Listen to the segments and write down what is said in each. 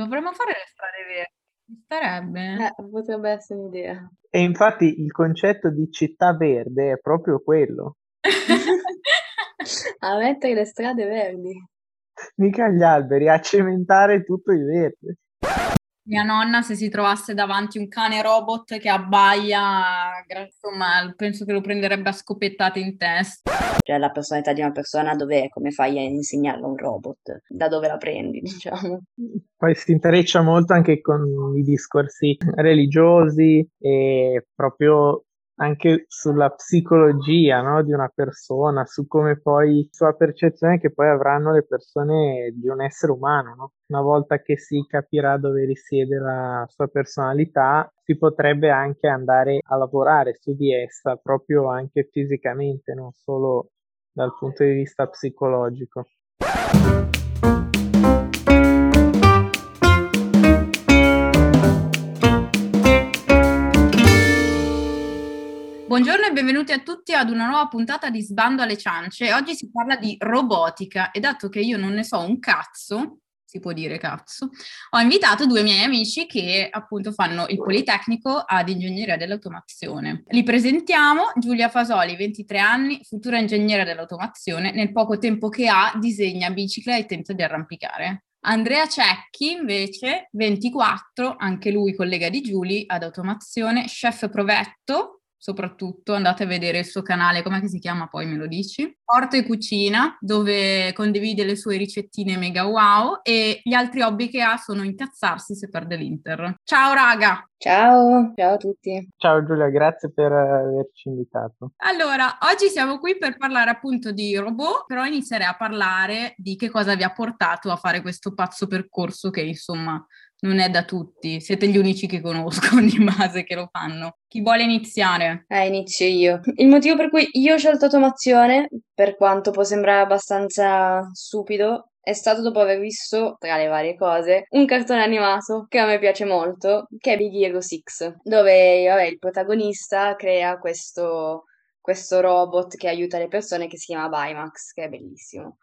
Dovremmo fare le strade verdi. Ci Starebbe. Eh, potrebbe essere un'idea. E infatti il concetto di città verde è proprio quello. A mettere le strade verdi. Mica gli alberi, a cementare tutto il verde. Mia nonna, se si trovasse davanti un cane robot che abbaia, insomma, penso che lo prenderebbe a scoppettate in testa. Cioè la personalità di una persona dov'è? Come fai a insegnarla a un robot? Da dove la prendi, diciamo? Poi si intreccia molto anche con i discorsi religiosi e proprio anche sulla psicologia, no, di una persona, su come poi, sulla percezione che poi avranno le persone di un essere umano, no? Una volta che si capirà dove risiede la sua personalità, si potrebbe anche andare a lavorare su di essa, proprio anche fisicamente, non solo dal punto di vista psicologico. Buongiorno e benvenuti a tutti ad una nuova puntata di Sbando alle ciance. Oggi si parla di robotica e dato che io non ne so un cazzo, si può dire cazzo, ho invitato due miei amici che appunto fanno il Politecnico ad Ingegneria dell'Automazione. Li presentiamo, Giulia Fasoli, 23 anni, futura ingegnere dell'automazione, nel poco tempo che ha disegna biciclette e tenta di arrampicare. Andrea Cecchi, invece, 24, anche lui collega di Giulia ad automazione, chef provetto, soprattutto andate a vedere il suo canale, come si chiama poi me lo dici? Porto e Cucina, dove condivide le sue ricettine mega wow e gli altri hobby che ha sono incazzarsi se perde l'Inter. Ciao raga! Ciao, ciao a tutti. Ciao Giulia, grazie per averci invitato. Allora, oggi siamo qui per parlare appunto di robot, però inizierei a parlare di che cosa vi ha portato a fare questo pazzo percorso che insomma non è da tutti, siete gli unici che conosco di base che lo fanno. Chi vuole iniziare? Eh, inizio io. Il motivo per cui io ho scelto automazione, per quanto può sembrare abbastanza stupido, è stato dopo aver visto, tra le varie cose, un cartone animato che a me piace molto, che è Big Hero 6, dove vabbè, il protagonista crea questo, questo robot che aiuta le persone che si chiama Bimax, che è bellissimo.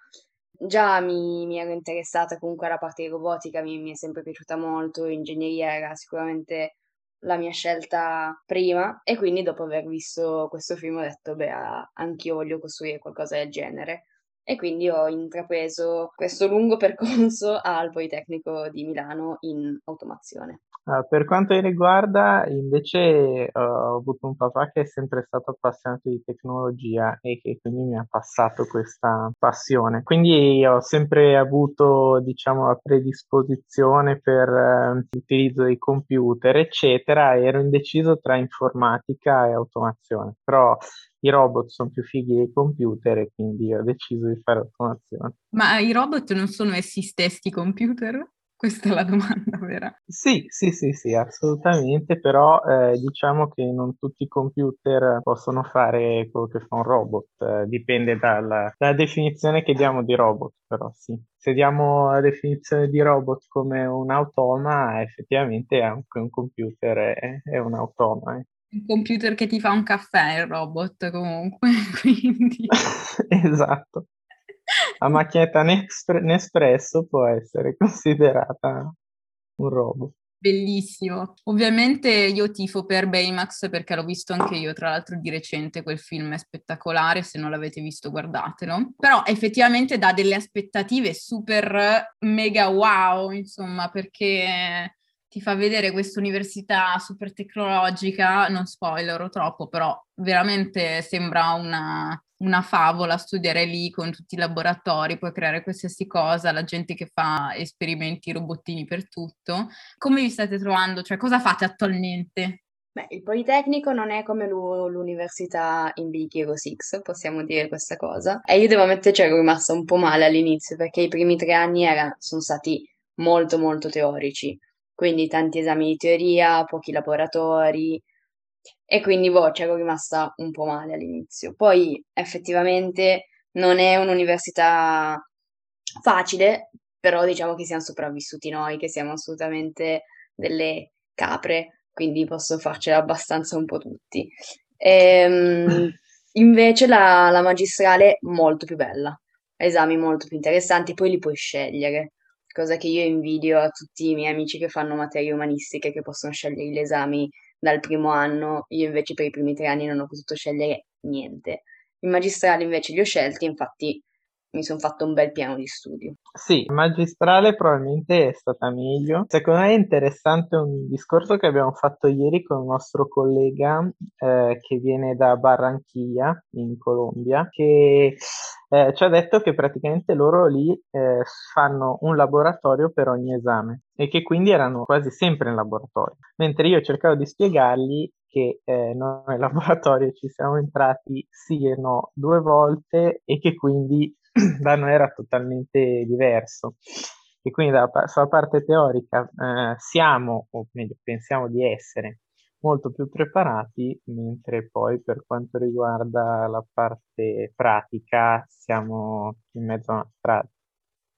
Già mi, mi ero interessata comunque alla parte di robotica, mi, mi è sempre piaciuta molto, ingegneria era sicuramente la mia scelta prima e quindi dopo aver visto questo film ho detto beh anch'io voglio costruire qualcosa del genere e quindi ho intrapreso questo lungo percorso al Politecnico di Milano in automazione. Uh, per quanto mi riguarda, invece, uh, ho avuto un papà che è sempre stato appassionato di tecnologia e che quindi mi ha passato questa passione. Quindi ho sempre avuto, diciamo, la predisposizione per uh, l'utilizzo dei computer, eccetera. Ero indeciso tra informatica e automazione, però i robot sono più fighi dei computer e quindi ho deciso di fare automazione. Ma i robot non sono essi stessi computer? Questa è la domanda vera. Sì, sì, sì, sì, assolutamente, però eh, diciamo che non tutti i computer possono fare quello che fa un robot, eh, dipende dalla, dalla, definizione che diamo di robot, però sì. Se diamo la definizione di robot come un automa, effettivamente anche un computer è, è un automa. Eh. Un computer che ti fa un caffè, il robot comunque, quindi... esatto la macchinetta Nespresso può essere considerata un robot. Bellissimo. Ovviamente io tifo per Baymax perché l'ho visto anche io, tra l'altro di recente quel film è spettacolare, se non l'avete visto guardatelo. Però effettivamente dà delle aspettative super mega wow, insomma, perché ti fa vedere questa università super tecnologica, non spoilerò troppo, però veramente sembra una, una favola studiare lì con tutti i laboratori, puoi creare qualsiasi cosa, la gente che fa esperimenti robottini per tutto. Come vi state trovando? Cioè, cosa fate attualmente? Beh, il Politecnico non è come l'università in Big Hero 6, possiamo dire questa cosa. E io devo ammettere che ero rimasta un po' male all'inizio, perché i primi tre anni era, sono stati molto molto teorici, quindi tanti esami di teoria, pochi laboratori, e quindi boh, c'ero rimasta un po' male all'inizio. Poi effettivamente non è un'università facile, però diciamo che siamo sopravvissuti noi, che siamo assolutamente delle capre, quindi posso farcela abbastanza un po' tutti. Ehm, invece la, la magistrale molto più bella, esami molto più interessanti, poi li puoi scegliere. cosa che io invidio a tutti i miei amici che fanno materie umanistiche, che possono scegliere gli esami dal primo anno, io invece per i primi tre anni non ho potuto scegliere niente. Il magistrale invece li ho scelti, infatti mi sono fatto un bel piano di studio. Sì, magistrale probabilmente è stata meglio. Secondo me è interessante un discorso che abbiamo fatto ieri con un nostro collega eh, che viene da Barranquilla in Colombia, che eh, ci ha detto che praticamente loro lì eh, fanno un laboratorio per ogni esame e che quindi erano quasi sempre in laboratorio. Mentre io cercavo di spiegargli che eh, noi nel laboratorio ci siamo entrati sì e no due volte e che quindi da noi era totalmente diverso. E quindi dalla, sulla parte teorica eh, siamo, o meglio, pensiamo di essere molto più preparati, mentre poi per quanto riguarda la parte pratica siamo in mezzo a una strada.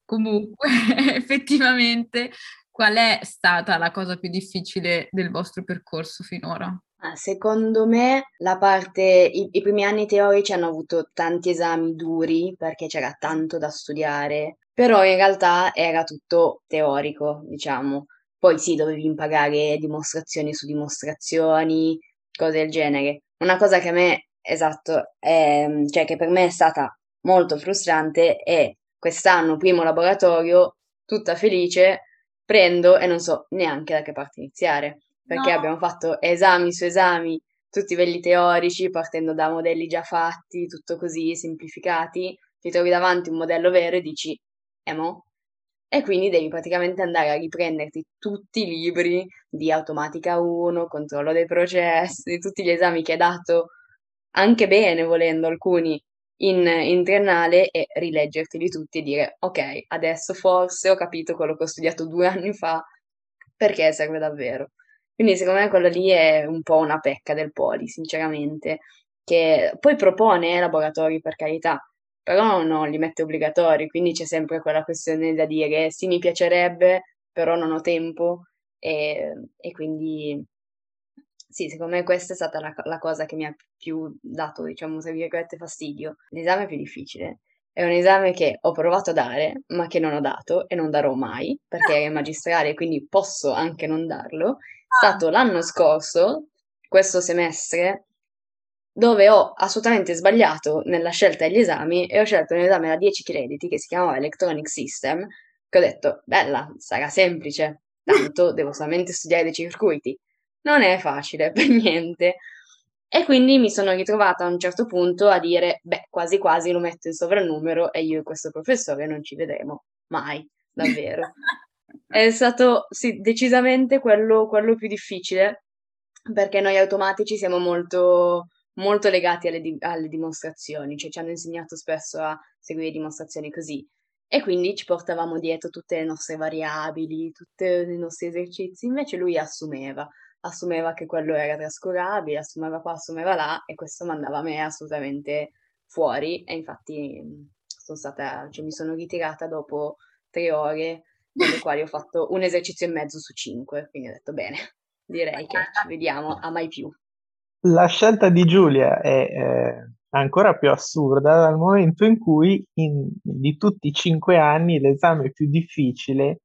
Comunque, effettivamente, qual è stata la cosa più difficile del vostro percorso finora? Ah, secondo me la parte, i, i primi anni teorici hanno avuto tanti esami duri perché c'era tanto da studiare, però in realtà era tutto teorico, diciamo. Poi sì, dovevi impagare dimostrazioni su dimostrazioni, cose del genere. Una cosa che a me, esatto, è, cioè che per me è stata molto frustrante è quest'anno, primo laboratorio, tutta felice, prendo e non so neanche da che parte iniziare perché no. abbiamo fatto esami su esami, tutti belli teorici, partendo da modelli già fatti, tutto così, semplificati, ti trovi davanti un modello vero e dici, emo? Eh, e quindi devi praticamente andare a riprenderti tutti i libri di automatica 1, controllo dei processi, tutti gli esami che hai dato, anche bene volendo alcuni, in, in triennale e rileggerteli tutti e dire, ok, adesso forse ho capito quello che ho studiato due anni fa, perché serve davvero. Quindi secondo me quello lì è un po' una pecca del Poli, sinceramente, che poi propone laboratori per carità, però non li mette obbligatori, quindi c'è sempre quella questione da dire sì mi piacerebbe, però non ho tempo e, e quindi sì, secondo me questa è stata la, la, cosa che mi ha più dato, diciamo, tra virgolette, fastidio. L'esame più difficile è un esame che ho provato a dare, ma che non ho dato e non darò mai, perché è magistrale, quindi posso anche non darlo, stato l'anno scorso, questo semestre, dove ho assolutamente sbagliato nella scelta degli esami e ho scelto un esame da 10 crediti che si chiamava Electronic System, che ho detto, bella, sarà semplice, tanto devo solamente studiare dei circuiti. Non è facile per niente. E quindi mi sono ritrovata a un certo punto a dire, beh, quasi quasi lo metto in sovrannumero e io e questo professore non ci vedremo mai, davvero. È stato, sì, decisamente quello, quello più difficile, perché noi automatici siamo molto, molto legati alle, di- alle dimostrazioni, cioè ci hanno insegnato spesso a seguire dimostrazioni così. E quindi ci portavamo dietro tutte le nostre variabili, tutti i nostri esercizi, invece lui assumeva, assumeva che quello era trascurabile, assumeva qua, assumeva là, e questo mandava me assolutamente fuori. E infatti sono stata, cioè mi sono ritirata dopo tre ore nelle quali ho fatto un esercizio e mezzo su cinque, quindi ho detto bene, direi che ci vediamo a mai più. La scelta di Giulia è eh, ancora più assurda dal momento in cui in, di tutti i cinque anni l'esame più difficile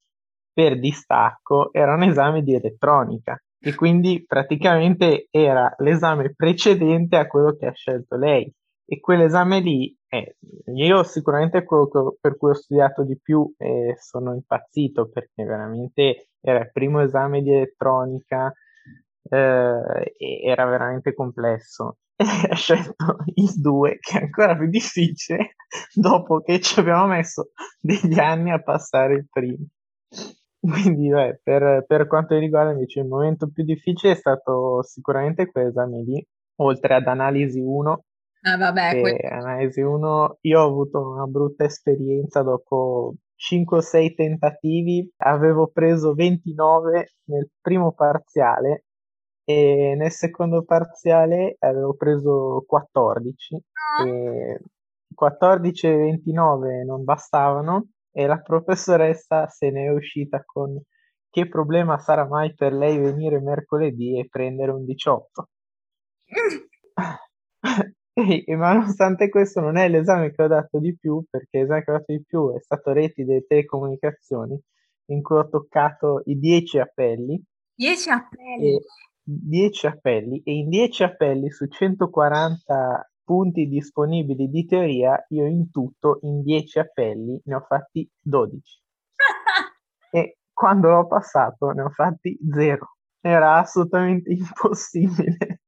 per distacco era un esame di elettronica e quindi praticamente era l'esame precedente a quello che ha scelto lei e quell'esame lì eh, io sicuramente è quello che, per cui ho studiato di più e sono impazzito perché veramente era il primo esame di elettronica eh, era veramente complesso. E scelto il 2 che è ancora più difficile dopo che ci abbiamo messo degli anni a passare il primo. Quindi beh, per, per quanto riguarda invece il momento più difficile è stato sicuramente quell'esame lì, oltre ad analisi 1 Ah, vabbè, que- analisi 1, io ho avuto una brutta esperienza dopo 5-6 tentativi, avevo preso 29 nel primo parziale e nel secondo parziale avevo preso 14 ah. e 14 e 29 non bastavano e la professoressa se ne è uscita con che problema sarà mai per lei venire mercoledì e prendere un 18. E, ma nonostante questo non è l'esame che ho dato di più, perché l'esame che ho dato di più è stato reti delle telecomunicazioni, in cui ho toccato i 10 appelli. 10 appelli? 10 appelli e in 10 appelli su 140 punti disponibili di teoria, io in tutto, in 10 appelli, ne ho fatti 12. e quando l'ho passato ne ho fatti 0. Era assolutamente impossibile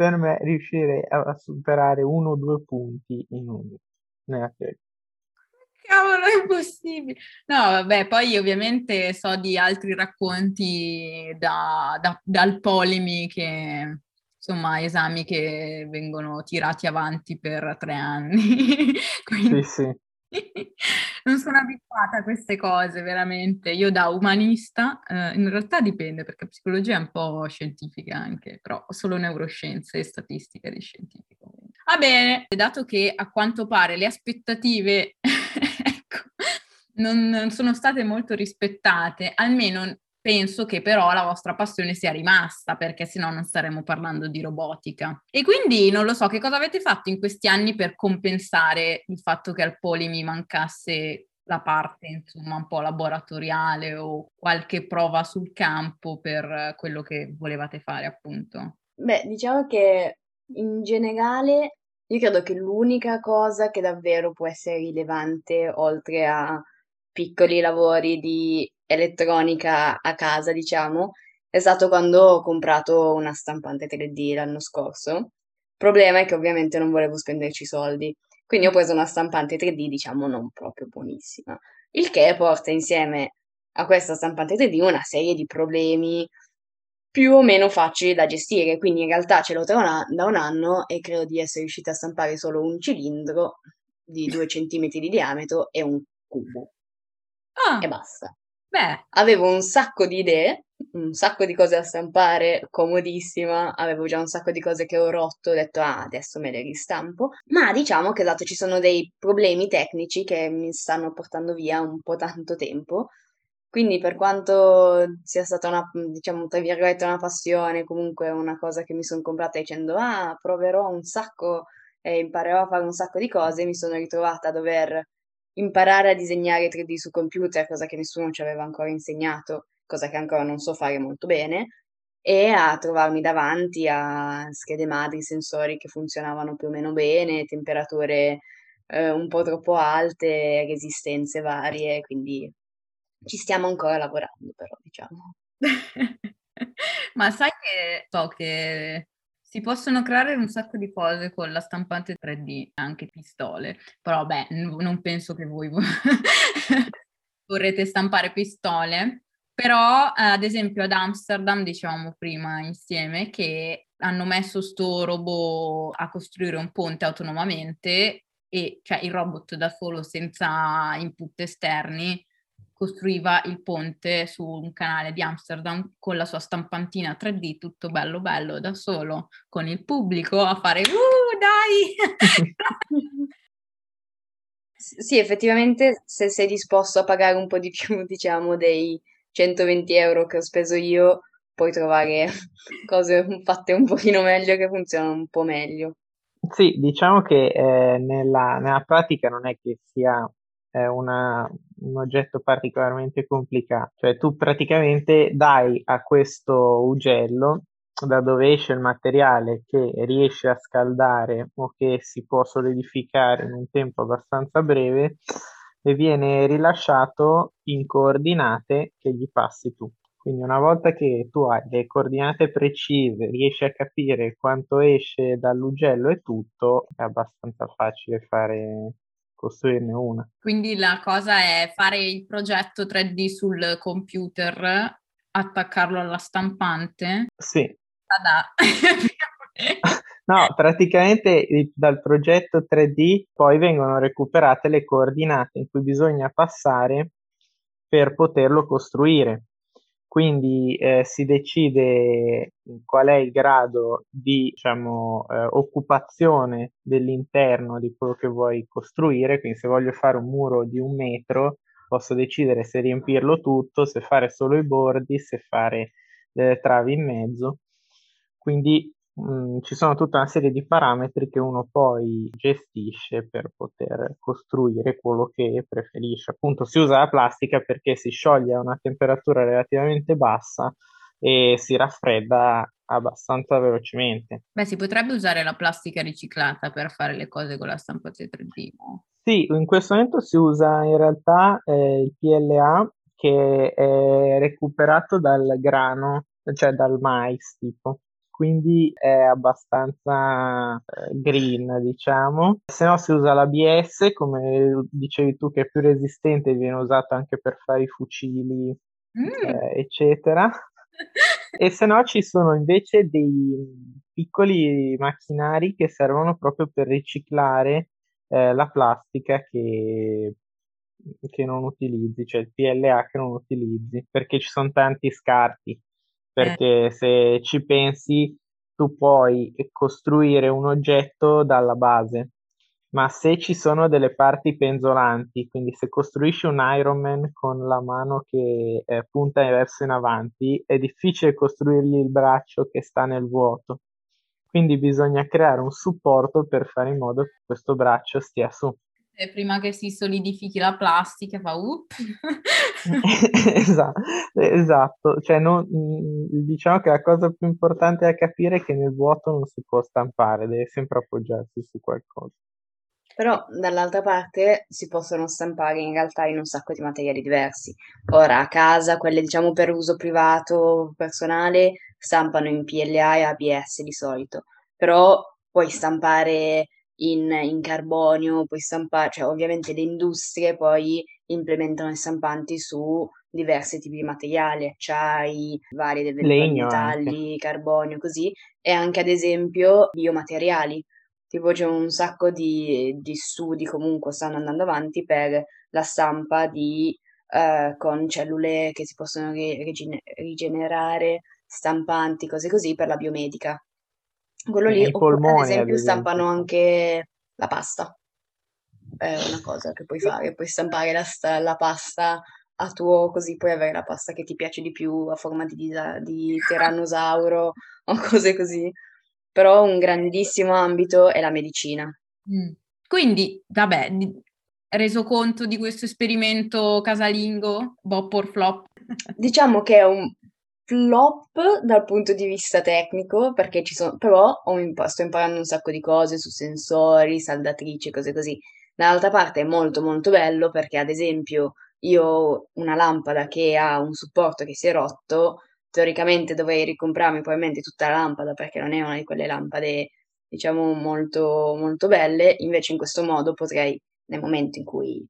per me riuscire a superare uno o due punti in un, nella teoria. Cavolo, è impossibile. No, vabbè, poi ovviamente so di altri racconti da, da, dal Polimi che, insomma, esami che vengono tirati avanti per tre anni. Quindi... Sì, sì. Non sono abituata a queste cose, veramente. Io da umanista, eh, in realtà dipende perché psicologia è un po' scientifica anche, però solo neuroscienze e statistica di scientifico. Va bene, dato che a quanto pare le aspettative ecco, non, non sono state molto rispettate, almeno penso che però la vostra passione sia rimasta, perché sennò non staremmo parlando di robotica. E quindi non lo so, che cosa avete fatto in questi anni per compensare il fatto che al Poli mi mancasse la parte, insomma, un po' laboratoriale o qualche prova sul campo per quello che volevate fare, appunto? Beh, diciamo che in generale io credo che l'unica cosa che davvero può essere rilevante, oltre a piccoli lavori di elettronica a casa, diciamo, è stato quando ho comprato una stampante 3D l'anno scorso. Il problema è che ovviamente non volevo spenderci soldi, quindi ho preso una stampante 3D, diciamo, non proprio buonissima. Il che porta insieme a questa stampante 3D una serie di problemi più o meno facili da gestire, quindi in realtà ce l'ho da un anno e credo di essere riuscita a stampare solo un cilindro di 2 cm di diametro e un cubo. Ah. E basta. Beh. Avevo un sacco di idee, un sacco di cose da stampare, comodissima, avevo già un sacco di cose che ho rotto, ho detto ah adesso me le ristampo, ma diciamo che esatto ci sono dei problemi tecnici che mi stanno portando via un po' tanto tempo, quindi per quanto sia stata una, diciamo, tra virgolette una passione, comunque una cosa che mi sono comprata dicendo ah proverò un sacco e imparerò a fare un sacco di cose, mi sono ritrovata a dover imparare a disegnare 3D su computer, cosa che nessuno ci aveva ancora insegnato, cosa che ancora non so fare molto bene, e a trovarmi davanti a schede madri, sensori che funzionavano più o meno bene, temperature eh, un po' troppo alte, resistenze varie, quindi ci stiamo ancora lavorando però, diciamo. Ma sai che so che si possono creare un sacco di cose con la stampante 3D, anche pistole, però beh, n- non penso che voi vorrete stampare pistole, però eh, ad esempio ad Amsterdam, dicevamo prima insieme, che hanno messo sto robot a costruire un ponte autonomamente e cioè il robot da solo senza input esterni costruiva il ponte su un canale di Amsterdam con la sua stampantina 3D, tutto bello bello da solo, con il pubblico a fare uh dai! sì, effettivamente se sei disposto a pagare un po' di più, diciamo, dei 120 euro che ho speso io, puoi trovare cose fatte un pochino meglio che funzionano un po' meglio. Sì, diciamo che eh, nella, nella pratica non è che sia è una, un oggetto particolarmente complicato. Cioè tu praticamente dai a questo ugello da dove esce il materiale che riesce a scaldare o che si può solidificare in un tempo abbastanza breve e viene rilasciato in coordinate che gli passi tu. Quindi una volta che tu hai le coordinate precise, riesci a capire quanto esce dall'ugello e tutto, è abbastanza facile fare costruirne una. Quindi la cosa è fare il progetto 3D sul computer, attaccarlo alla stampante. Sì. no, praticamente dal progetto 3D poi vengono recuperate le coordinate in cui bisogna passare per poterlo costruire. Quindi eh, si decide qual è il grado di diciamo, eh, occupazione dell'interno di quello che vuoi costruire. Quindi se voglio fare un muro di un metro, posso decidere se riempirlo tutto, se fare solo i bordi, se fare delle travi in mezzo. Quindi mh, ci sono tutta una serie di parametri che uno poi gestisce per poter costruire quello che preferisce. Appunto si usa la plastica perché si scioglie a una temperatura relativamente bassa e si raffredda abbastanza velocemente. Beh, si potrebbe usare la plastica riciclata per fare le cose con la stampante 3D. Sì, in questo momento si usa in realtà eh, il PLA che è recuperato dal grano, cioè dal mais tipo quindi è abbastanza eh, green, diciamo. Se no si usa l'ABS, come dicevi tu, che è più resistente, viene usato anche per fare i fucili, mm. eh, eccetera. e se no ci sono invece dei piccoli macchinari che servono proprio per riciclare eh, la plastica che, che non utilizzi, cioè il PLA che non utilizzi, perché ci sono tanti scarti perché eh. se ci pensi tu puoi costruire un oggetto dalla base, ma se ci sono delle parti penzolanti, quindi se costruisci un Iron Man con la mano che eh, punta verso in avanti, è difficile costruirgli il braccio che sta nel vuoto. Quindi bisogna creare un supporto per fare in modo che questo braccio stia su prima che si solidifichi la plastica fa up. esatto, esatto. Cioè, non, mm, diciamo che la cosa più importante da capire è che nel vuoto non si può stampare, deve sempre appoggiarsi su qualcosa. Però dall'altra parte si possono stampare in realtà in un sacco di materiali diversi. Ora a casa, quelle diciamo per uso privato, personale, stampano in PLA e ABS di solito, però puoi stampare in, in carbonio, puoi stampare, cioè ovviamente le industrie poi implementano i stampanti su diversi tipi di materiali, acciai, vari Legno metalli, carbonio, così, e anche ad esempio biomateriali. Tipo c'è un sacco di, di studi comunque stanno andando avanti per la stampa di, eh, con cellule che si possono rigenerare, stampanti, cose così per la biomedica. Quello lì, oppure ad polmoni, ad esempio, esempio. stampano anche la pasta. È una cosa che puoi fare, puoi stampare la, la pasta a tuo, così puoi avere la pasta che ti piace di più a forma di, disa- di tirannosauro o cose così. Però un grandissimo ambito è la medicina. Mm. Quindi, vabbè, reso conto di questo esperimento casalingo, Bob or flop? Diciamo che è un flop dal punto di vista tecnico, perché ci sono, però imp- sto imparando un sacco di cose su sensori, saldatrici, cose così. Dall'altra parte è molto molto bello perché ad esempio io ho una lampada che ha un supporto che si è rotto, teoricamente dovrei ricomprarmi probabilmente tutta la lampada perché non è una di quelle lampade diciamo molto molto belle, invece in questo modo potrei nel momento in cui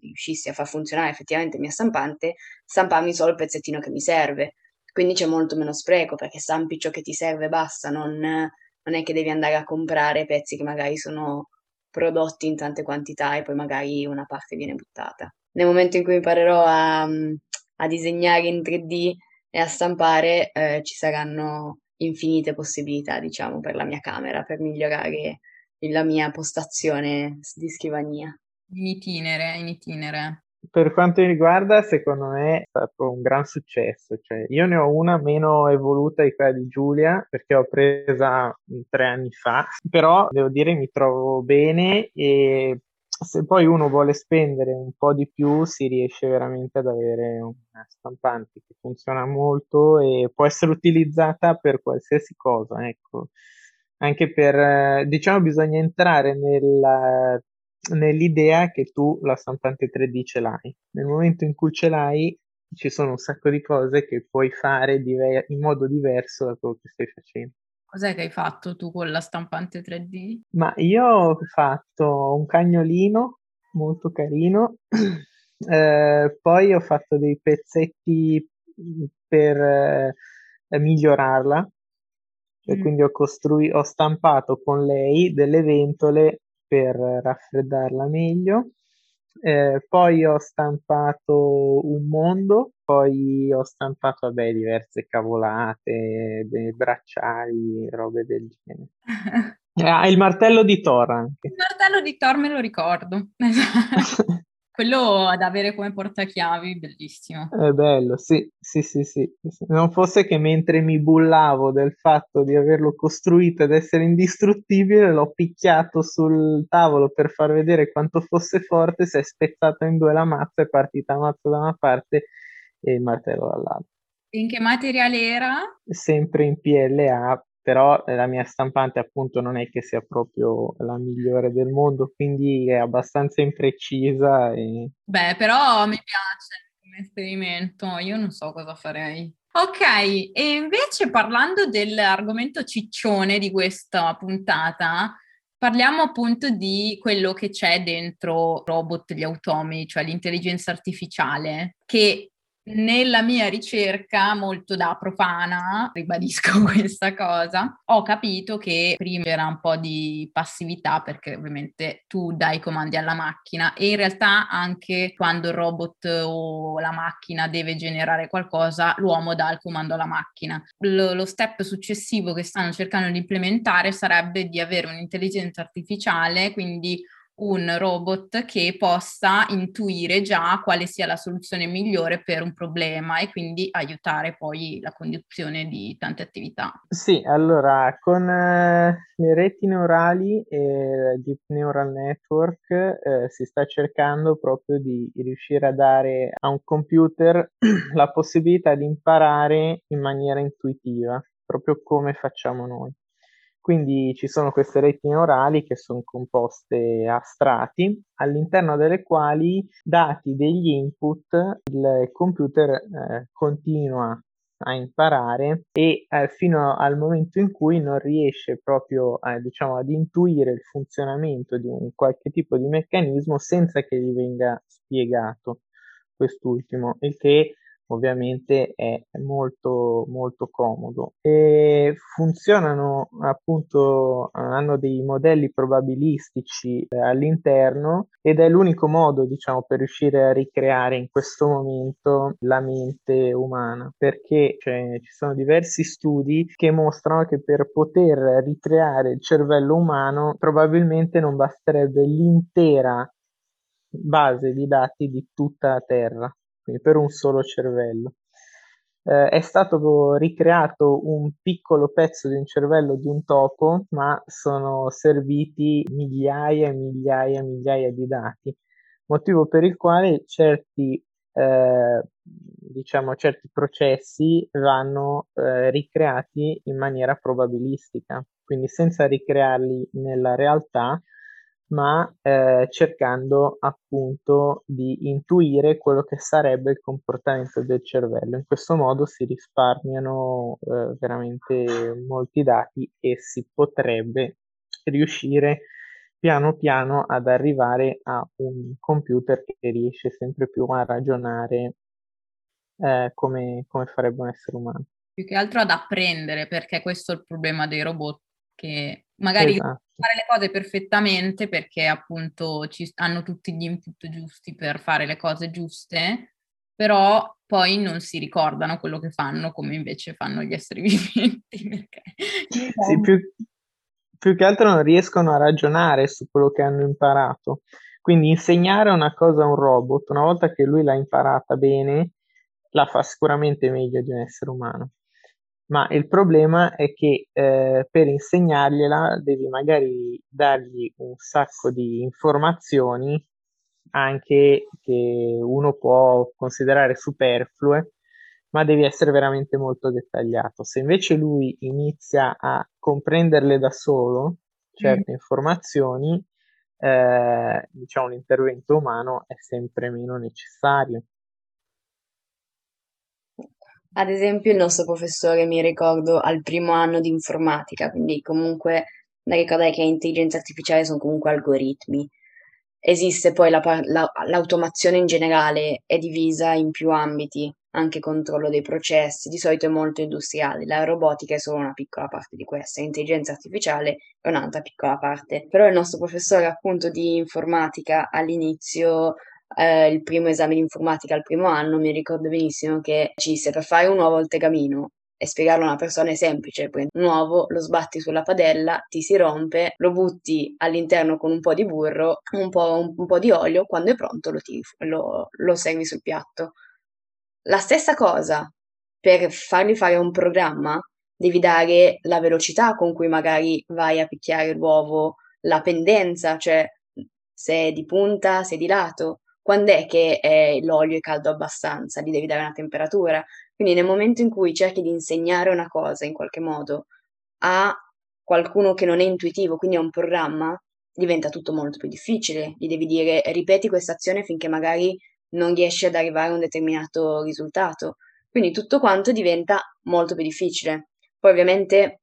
riuscissi a far funzionare effettivamente il mio stampante, stamparmi solo il pezzettino che mi serve quindi c'è molto meno spreco perché stampi ciò che ti serve e basta, non, non è che devi andare a comprare pezzi che magari sono prodotti in tante quantità e poi magari una parte viene buttata. Nel momento in cui imparerò a, a disegnare in 3D e a stampare, eh, ci saranno infinite possibilità, diciamo, per la mia camera, per migliorare la mia postazione di scrivania. In itinere, in itinere. Per quanto mi riguarda, secondo me è stato un gran successo. Cioè, io ne ho una meno evoluta di quella di Giulia, perché ho presa tre anni fa, però devo dire mi trovo bene e se poi uno vuole spendere un po' di più si riesce veramente ad avere una stampante che funziona molto e può essere utilizzata per qualsiasi cosa, ecco. Anche per, diciamo, bisogna entrare nel nell'idea che tu la stampante 3D ce l'hai. Nel momento in cui ce l'hai, ci sono un sacco di cose che puoi fare diver- in modo diverso da quello che stai facendo. Cos'è che hai fatto tu con la stampante 3D? Ma io ho fatto un cagnolino molto carino, eh, poi ho fatto dei pezzetti per eh, migliorarla, mm. quindi ho, costru- ho stampato con lei delle ventole per raffreddarla meglio. Eh, poi ho stampato un mondo, poi ho stampato vabbè, diverse cavolate, bracciali, robe del genere. Ah, il martello di Thor anche. Il martello di Thor me lo ricordo. quello da avere come portachiavi, bellissimo. È bello, sì, sì, sì, sì. Non fosse che mentre mi bullavo del fatto di averlo costruito ed essere indistruttibile, l'ho picchiato sul tavolo per far vedere quanto fosse forte, si è spezzata in due la mazza, è partita la mazza da una parte e il martello dall'altra. In che materiale era? Sempre in PLA, però la mia stampante appunto non è che sia proprio la migliore del mondo, quindi è abbastanza imprecisa. E... Beh, però mi piace come esperimento, io non so cosa farei. Ok, e invece parlando dell'argomento ciccione di questa puntata, parliamo appunto di quello che c'è dentro robot, gli automi, cioè l'intelligenza artificiale, che nella mia ricerca, molto da profana, ribadisco questa cosa, ho capito che prima era un po' di passività perché ovviamente tu dai comandi alla macchina e in realtà anche quando il robot o la macchina deve generare qualcosa, l'uomo dà il comando alla macchina. Lo, lo step successivo che stanno cercando di implementare sarebbe di avere un'intelligenza artificiale, quindi un robot che possa intuire già quale sia la soluzione migliore per un problema e quindi aiutare poi la conduzione di tante attività. Sì, allora con eh, le reti neurali e Deep Neural Network eh, si sta cercando proprio di riuscire a dare a un computer la possibilità di imparare in maniera intuitiva, proprio come facciamo noi. Quindi ci sono queste reti neurali che sono composte a strati, all'interno delle quali, dati degli input, il computer eh, continua a imparare e eh, fino al momento in cui non riesce proprio eh, diciamo, ad intuire il funzionamento di un qualche tipo di meccanismo senza che gli venga spiegato quest'ultimo, il che ovviamente è molto molto comodo. E funzionano appunto hanno dei modelli probabilistici eh, all'interno ed è l'unico modo diciamo per riuscire a ricreare in questo momento la mente umana perché cioè, ci sono diversi studi che mostrano che per poter ricreare il cervello umano probabilmente non basterebbe l'intera base di dati di tutta la Terra quindi per un solo cervello. Eh, è stato ricreato un piccolo pezzo di un cervello di un topo, ma sono serviti migliaia e migliaia e migliaia di dati, motivo per il quale certi, eh, diciamo, certi processi vanno eh, ricreati in maniera probabilistica, quindi senza ricrearli nella realtà, ma eh, cercando appunto di intuire quello che sarebbe il comportamento del cervello. In questo modo si risparmiano eh, veramente molti dati e si potrebbe riuscire piano piano ad arrivare a un computer che riesce sempre più a ragionare eh, come, come farebbe un essere umano. Più che altro ad apprendere, perché questo è il problema dei robot, che magari esatto. fare le cose perfettamente perché appunto ci, hanno tutti gli input giusti per fare le cose giuste, però poi non si ricordano quello che fanno come invece fanno gli esseri viventi. sì, più, più che altro non riescono a ragionare su quello che hanno imparato. Quindi insegnare una cosa a un robot, una volta che lui l'ha imparata bene, la fa sicuramente meglio di un essere umano ma il problema è che eh, per insegnargliela devi magari dargli un sacco di informazioni anche che uno può considerare superflue, ma devi essere veramente molto dettagliato. Se invece lui inizia a comprenderle da solo certe mm. informazioni, eh, diciamo l'intervento umano è sempre meno necessario. Ad esempio, il nostro professore, mi ricordo, al primo anno di informatica, quindi comunque da ricordare che intelligenza artificiale sono comunque algoritmi. Esiste poi la, la, l'automazione in generale, è divisa in più ambiti, anche controllo dei processi, di solito è molto industriale. La robotica è solo una piccola parte di questa, l'intelligenza artificiale è un'altra piccola parte. Però il nostro professore appunto di informatica all'inizio eh, il primo esame di informatica al primo anno, mi ricordo benissimo che ci disse per fare un uovo al tegamino e spiegarlo a una persona è semplice, prendi un uovo, lo sbatti sulla padella, ti si rompe, lo butti all'interno con un po' di burro, un po', un, un po di olio, quando è pronto lo, tiri, lo, lo servi sul piatto. La stessa cosa per fargli fare un programma, devi dare la velocità con cui magari vai a picchiare l'uovo, la pendenza, cioè se è di punta, se è di lato, quando è che è, l'olio è caldo abbastanza, gli devi dare una temperatura. Quindi nel momento in cui cerchi di insegnare una cosa in qualche modo a qualcuno che non è intuitivo, quindi a un programma, diventa tutto molto più difficile. Gli devi dire ripeti questa azione finché magari non riesci ad arrivare a un determinato risultato. Quindi tutto quanto diventa molto più difficile. Poi ovviamente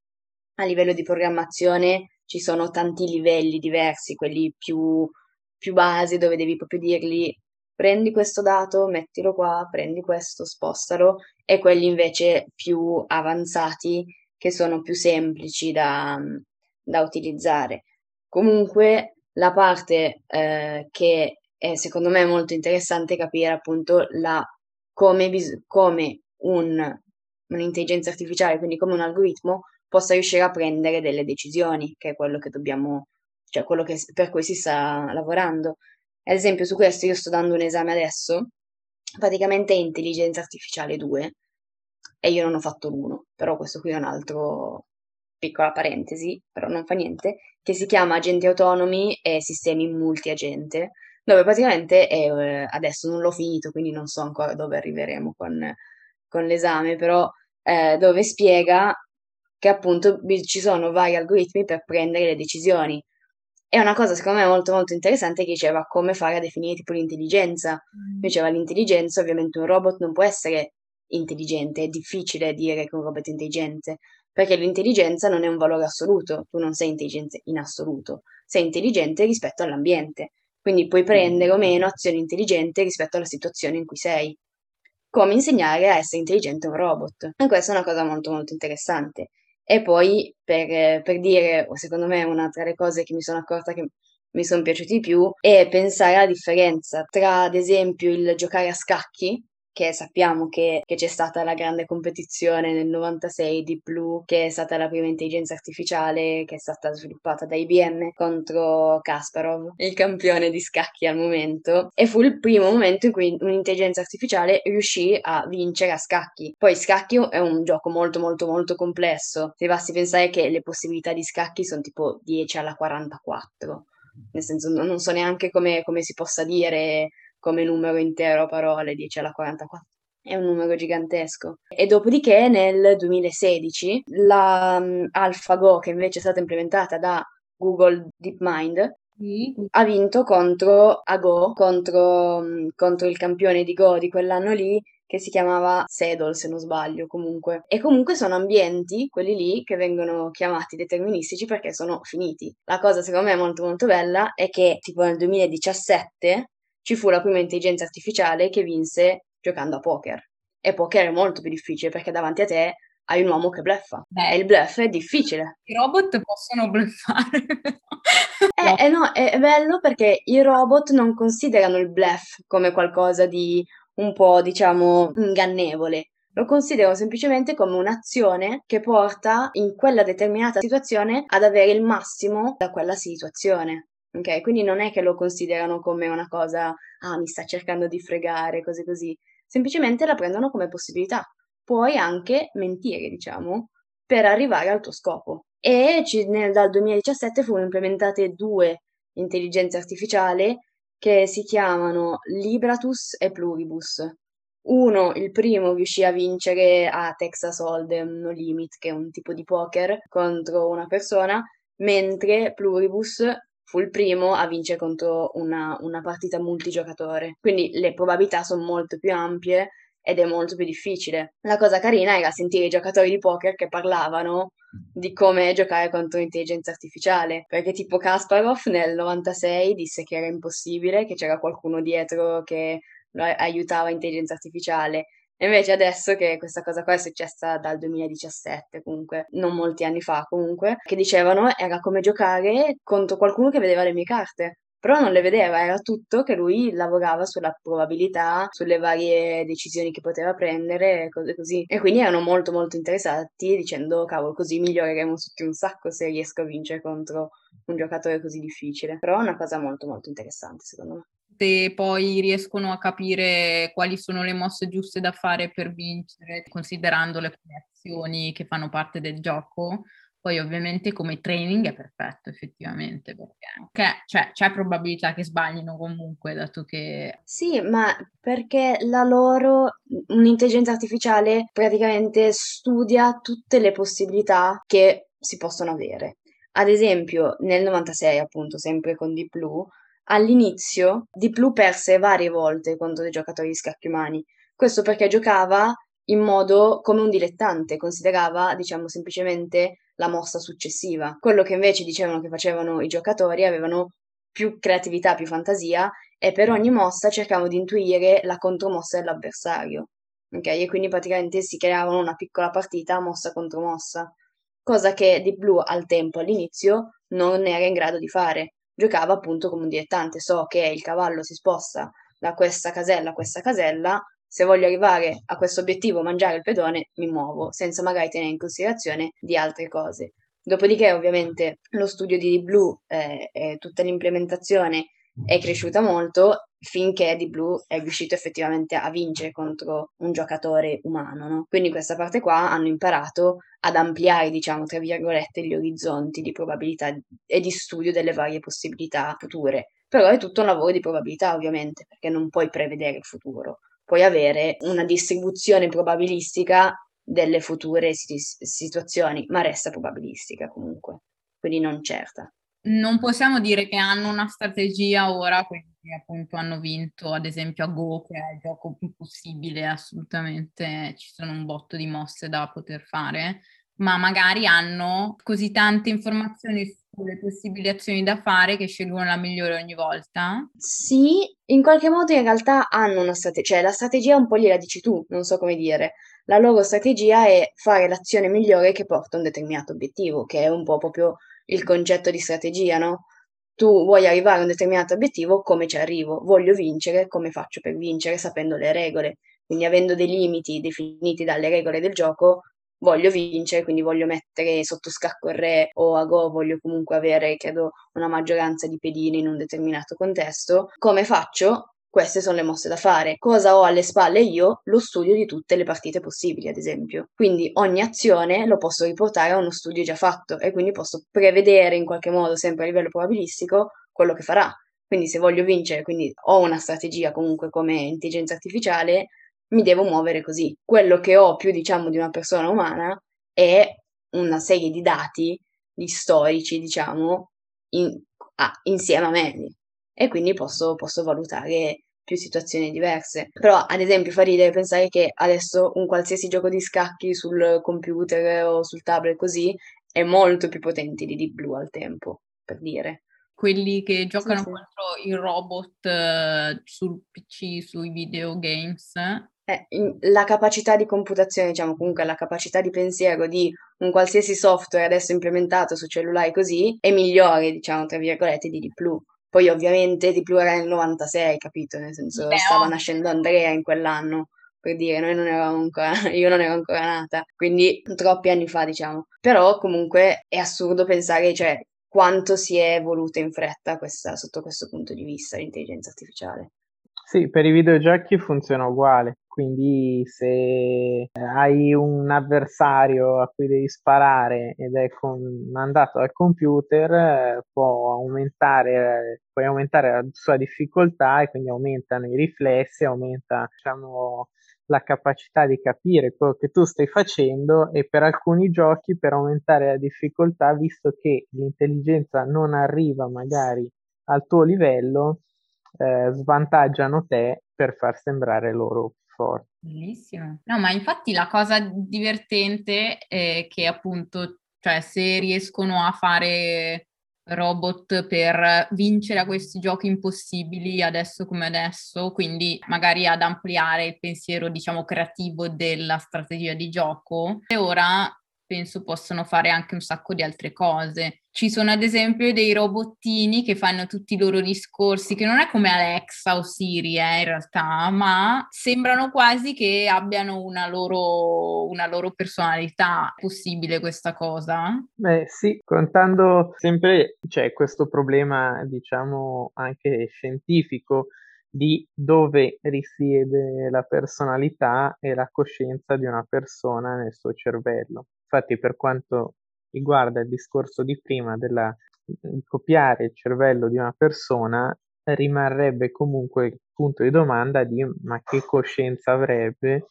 a livello di programmazione ci sono tanti livelli diversi, quelli più più base dove devi proprio dirgli prendi questo dato, mettilo qua, prendi questo, spostalo, e quelli invece più avanzati che sono più semplici da, da utilizzare. Comunque la parte eh, che è secondo me molto interessante capire appunto la, come, bis- come un, un'intelligenza artificiale, quindi come un algoritmo, possa riuscire a prendere delle decisioni, che è quello che dobbiamo cioè quello che, per cui si sta lavorando. Ad esempio, su questo io sto dando un esame adesso, praticamente è intelligenza artificiale 2, e io non ho fatto l'uno, però questo qui è un altro piccola parentesi, però non fa niente, che si chiama agenti autonomi e sistemi multiagente, dove praticamente è, eh, adesso non l'ho finito, quindi non so ancora dove arriveremo con, con l'esame, però eh, dove spiega che appunto ci sono vari algoritmi per prendere le decisioni. È una cosa secondo me molto molto interessante che diceva come fare a definire tipo l'intelligenza. Mm. Diceva l'intelligenza, ovviamente un robot non può essere intelligente, è difficile dire che un robot è intelligente, perché l'intelligenza non è un valore assoluto, tu non sei intelligente in assoluto, sei intelligente rispetto all'ambiente, quindi puoi prendere o meno azioni intelligenti rispetto alla situazione in cui sei. Come insegnare a essere intelligente un robot. E questa è una cosa molto molto interessante. E poi per, per dire, secondo me, una tra le cose che mi sono accorta che mi sono piaciuti di più è pensare alla differenza tra, ad esempio, il giocare a scacchi che sappiamo che, che, c'è stata la grande competizione nel 96 di Blue, che è stata la prima intelligenza artificiale che è stata sviluppata da IBM contro Kasparov, il campione di scacchi al momento, e fu il primo momento in cui un'intelligenza artificiale riuscì a vincere a scacchi. Poi scacchi è un gioco molto molto molto complesso, se basti pensare che le possibilità di scacchi sono tipo 10 alla 44 nel senso non so neanche come, come si possa dire come numero intero parole, 10 alla 44 è un numero gigantesco. E dopodiché nel 2016 la um, AlphaGo, che invece è stata implementata da Google DeepMind, mm. ha vinto contro a Go, contro, um, contro, il campione di Go di quell'anno lì, che si chiamava Sedol, se non sbaglio, comunque. E comunque sono ambienti, quelli lì, che vengono chiamati deterministici perché sono finiti. La cosa secondo me molto molto bella è che tipo nel 2017 ci fu la prima intelligenza artificiale che vinse giocando a poker. E poker è molto più difficile perché davanti a te hai un uomo che bluffa. Beh, e il bluff è difficile. I robot possono bluffare. eh, eh, no, è bello perché i robot non considerano il bluff come qualcosa di un po', diciamo, ingannevole. Lo considerano semplicemente come un'azione che porta in quella determinata situazione ad avere il massimo da quella situazione. Ok, quindi non è che lo considerano come una cosa, ah, mi sta cercando di fregare, cose così. Semplicemente la prendono come possibilità. Puoi anche mentire, diciamo, per arrivare al tuo scopo. E ci, nel, dal 2017 furono implementate due intelligenze artificiali che si chiamano Libratus e Pluribus. Uno, il primo, riuscì a vincere a Texas Hold'em No Limit, che è un tipo di poker, contro una persona, mentre Pluribus fu il primo a vincere contro una, una partita multigiocatore. Quindi le probabilità sono molto più ampie ed è molto più difficile. La cosa carina era sentire i giocatori di poker che parlavano di come giocare contro l'intelligenza artificiale, perché tipo Kasparov nel 96 disse che era impossibile, che c'era qualcuno dietro che aiutava l'intelligenza artificiale invece adesso che questa cosa qua è successa dal 2017, comunque, non molti anni fa comunque, che dicevano era come giocare contro qualcuno che vedeva le mie carte. però non le vedeva, era tutto che lui lavorava sulla probabilità, sulle varie decisioni che poteva prendere, cose così. E quindi erano molto molto interessati dicendo, cavolo, così miglioreremo tutti un sacco se riesco a vincere contro un giocatore così difficile. Però è una cosa molto molto interessante secondo me se poi riescono a capire quali sono le mosse giuste da fare per vincere, considerando le azioni che fanno parte del gioco, poi ovviamente come training è perfetto effettivamente, perché cioè, c'è probabilità che sbaglino comunque, dato che... Sì, ma perché la loro, un'intelligenza artificiale praticamente studia tutte le possibilità che si possono avere. Ad esempio, nel 96, appunto, sempre con Deep Blue, all'inizio Deep Blue perse varie volte contro dei giocatori di scacchi umani. Questo perché giocava in modo come un dilettante, considerava, diciamo, semplicemente la mossa successiva. Quello che invece dicevano che facevano i giocatori avevano più creatività, più fantasia e per ogni mossa cercavano di intuire la contromossa dell'avversario. Ok? E quindi praticamente si creavano una piccola partita mossa contro mossa, cosa che Deep Blue al tempo, all'inizio, non era in grado di fare. Giocava appunto come un dilettante, so che il cavallo si sposta da questa casella a questa casella, se voglio arrivare a questo obiettivo, mangiare il pedone, mi muovo, senza magari tenere in considerazione di altre cose. Dopodiché, ovviamente, lo studio di Blue eh, e tutta l'implementazione è cresciuta molto finché Di Blue è riuscito effettivamente a vincere contro un giocatore umano. No? Quindi questa parte qua hanno imparato ad ampliare, diciamo, tra virgolette, gli orizzonti di probabilità e di studio delle varie possibilità future. Però è tutto un lavoro di probabilità, ovviamente, perché non puoi prevedere il futuro puoi avere una distribuzione probabilistica delle future sit- situazioni, ma resta probabilistica comunque, quindi non certa. Non possiamo dire che hanno una strategia ora, quindi appunto hanno vinto ad esempio a Go, che è il gioco più possibile, assolutamente ci sono un botto di mosse da poter fare, ma magari hanno così tante informazioni sulle possibili azioni da fare che scelgono la migliore ogni volta? Sì, in qualche modo in realtà hanno una strategia, cioè la strategia un po' gliela dici tu, non so come dire. La loro strategia è fare l'azione migliore che porta a un determinato obiettivo, che è un po' proprio il concetto di strategia, no? Tu vuoi arrivare a un determinato obiettivo, come ci arrivo? Voglio vincere, come faccio per vincere, sapendo le regole. Quindi avendo dei limiti definiti dalle regole del gioco, voglio vincere, quindi voglio mettere sotto scacco il re o a go, voglio comunque avere, credo, una maggioranza di pedine in un determinato contesto. Come faccio? Queste sono le mosse da fare. Cosa ho alle spalle io? Lo studio di tutte le partite possibili, ad esempio. Quindi ogni azione lo posso riportare a uno studio già fatto e quindi posso prevedere in qualche modo, sempre a livello probabilistico, quello che farà. Quindi se voglio vincere, quindi ho una strategia comunque come intelligenza artificiale, mi devo muovere così. Quello che ho più, diciamo, di una persona umana è una serie di dati, di storici, diciamo, in, ah, insieme a me. E quindi posso, posso valutare più situazioni diverse. Però, ad esempio, fa ridere pensare che adesso un qualsiasi gioco di scacchi sul computer o sul tablet così è molto più potente di Deep Blue al tempo, per dire. Quelli che giocano sì, sì. contro i robot uh, sul PC, sui videogames, eh, la capacità di computazione, diciamo comunque la capacità di pensiero di un qualsiasi software adesso implementato su cellulari così è migliore, diciamo, tra virgolette, di Diplu. Poi ovviamente Diplu era nel 96, capito? Nel senso Beh, stava nascendo Andrea in quell'anno, per dire, noi non eravamo ancora, io non ero ancora nata, quindi troppi anni fa, diciamo. Però comunque è assurdo pensare, cioè, quanto si è evoluta in fretta questa, sotto questo punto di vista l'intelligenza artificiale. Sì, per i videogiochi funziona uguale, quindi se hai un avversario a cui devi sparare ed è mandato al computer, può aumentare, puoi aumentare la sua difficoltà e quindi aumentano i riflessi, aumenta diciamo, la capacità di capire quello che tu stai facendo e per alcuni giochi per aumentare la difficoltà, visto che l'intelligenza non arriva magari al tuo livello, eh, svantaggiano te per far sembrare loro più forti. Bellissimo. No, ma infatti la cosa divertente è che appunto, cioè se riescono a fare robot per vincere a questi giochi impossibili adesso come adesso, quindi magari ad ampliare il pensiero, diciamo, creativo della strategia di gioco. E ora penso possono fare anche un sacco di altre cose. Ci sono ad esempio dei robottini che fanno tutti i loro discorsi, che non è come Alexa o Siri eh, in realtà, ma sembrano quasi che abbiano una loro, una loro personalità. È possibile questa cosa? Beh sì, contando sempre c'è questo problema, diciamo, anche scientifico di dove risiede la personalità e la coscienza di una persona nel suo cervello. Infatti, per quanto riguarda il discorso di prima della, di copiare il cervello di una persona, rimarrebbe comunque il punto di domanda di ma che coscienza avrebbe,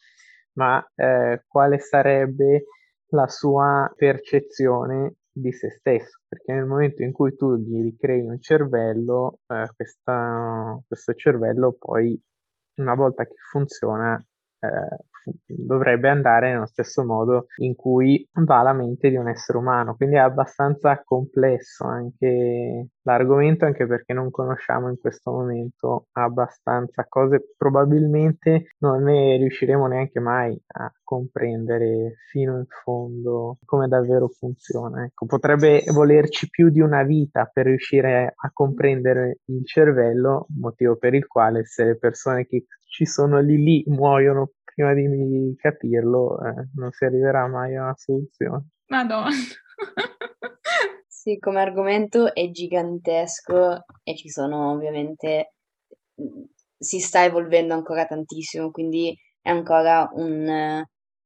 ma eh, quale sarebbe la sua percezione di se stesso, perché nel momento in cui tu gli ricrei un cervello, eh, questa, questo cervello poi una volta che funziona eh, dovrebbe andare nello stesso modo in cui va la mente di un essere umano. Quindi è abbastanza complesso anche l'argomento, anche perché non conosciamo in questo momento abbastanza cose, probabilmente non ne riusciremo neanche mai a comprendere fino in fondo come davvero funziona. Ecco, potrebbe volerci più di una vita per riuscire a comprendere il cervello, motivo per il quale se le persone che ci sono lì lì muoiono prima di capirlo eh, non si arriverà mai a una soluzione. Madonna. sì, come argomento è gigantesco e ci sono ovviamente si sta evolvendo ancora tantissimo, quindi è ancora un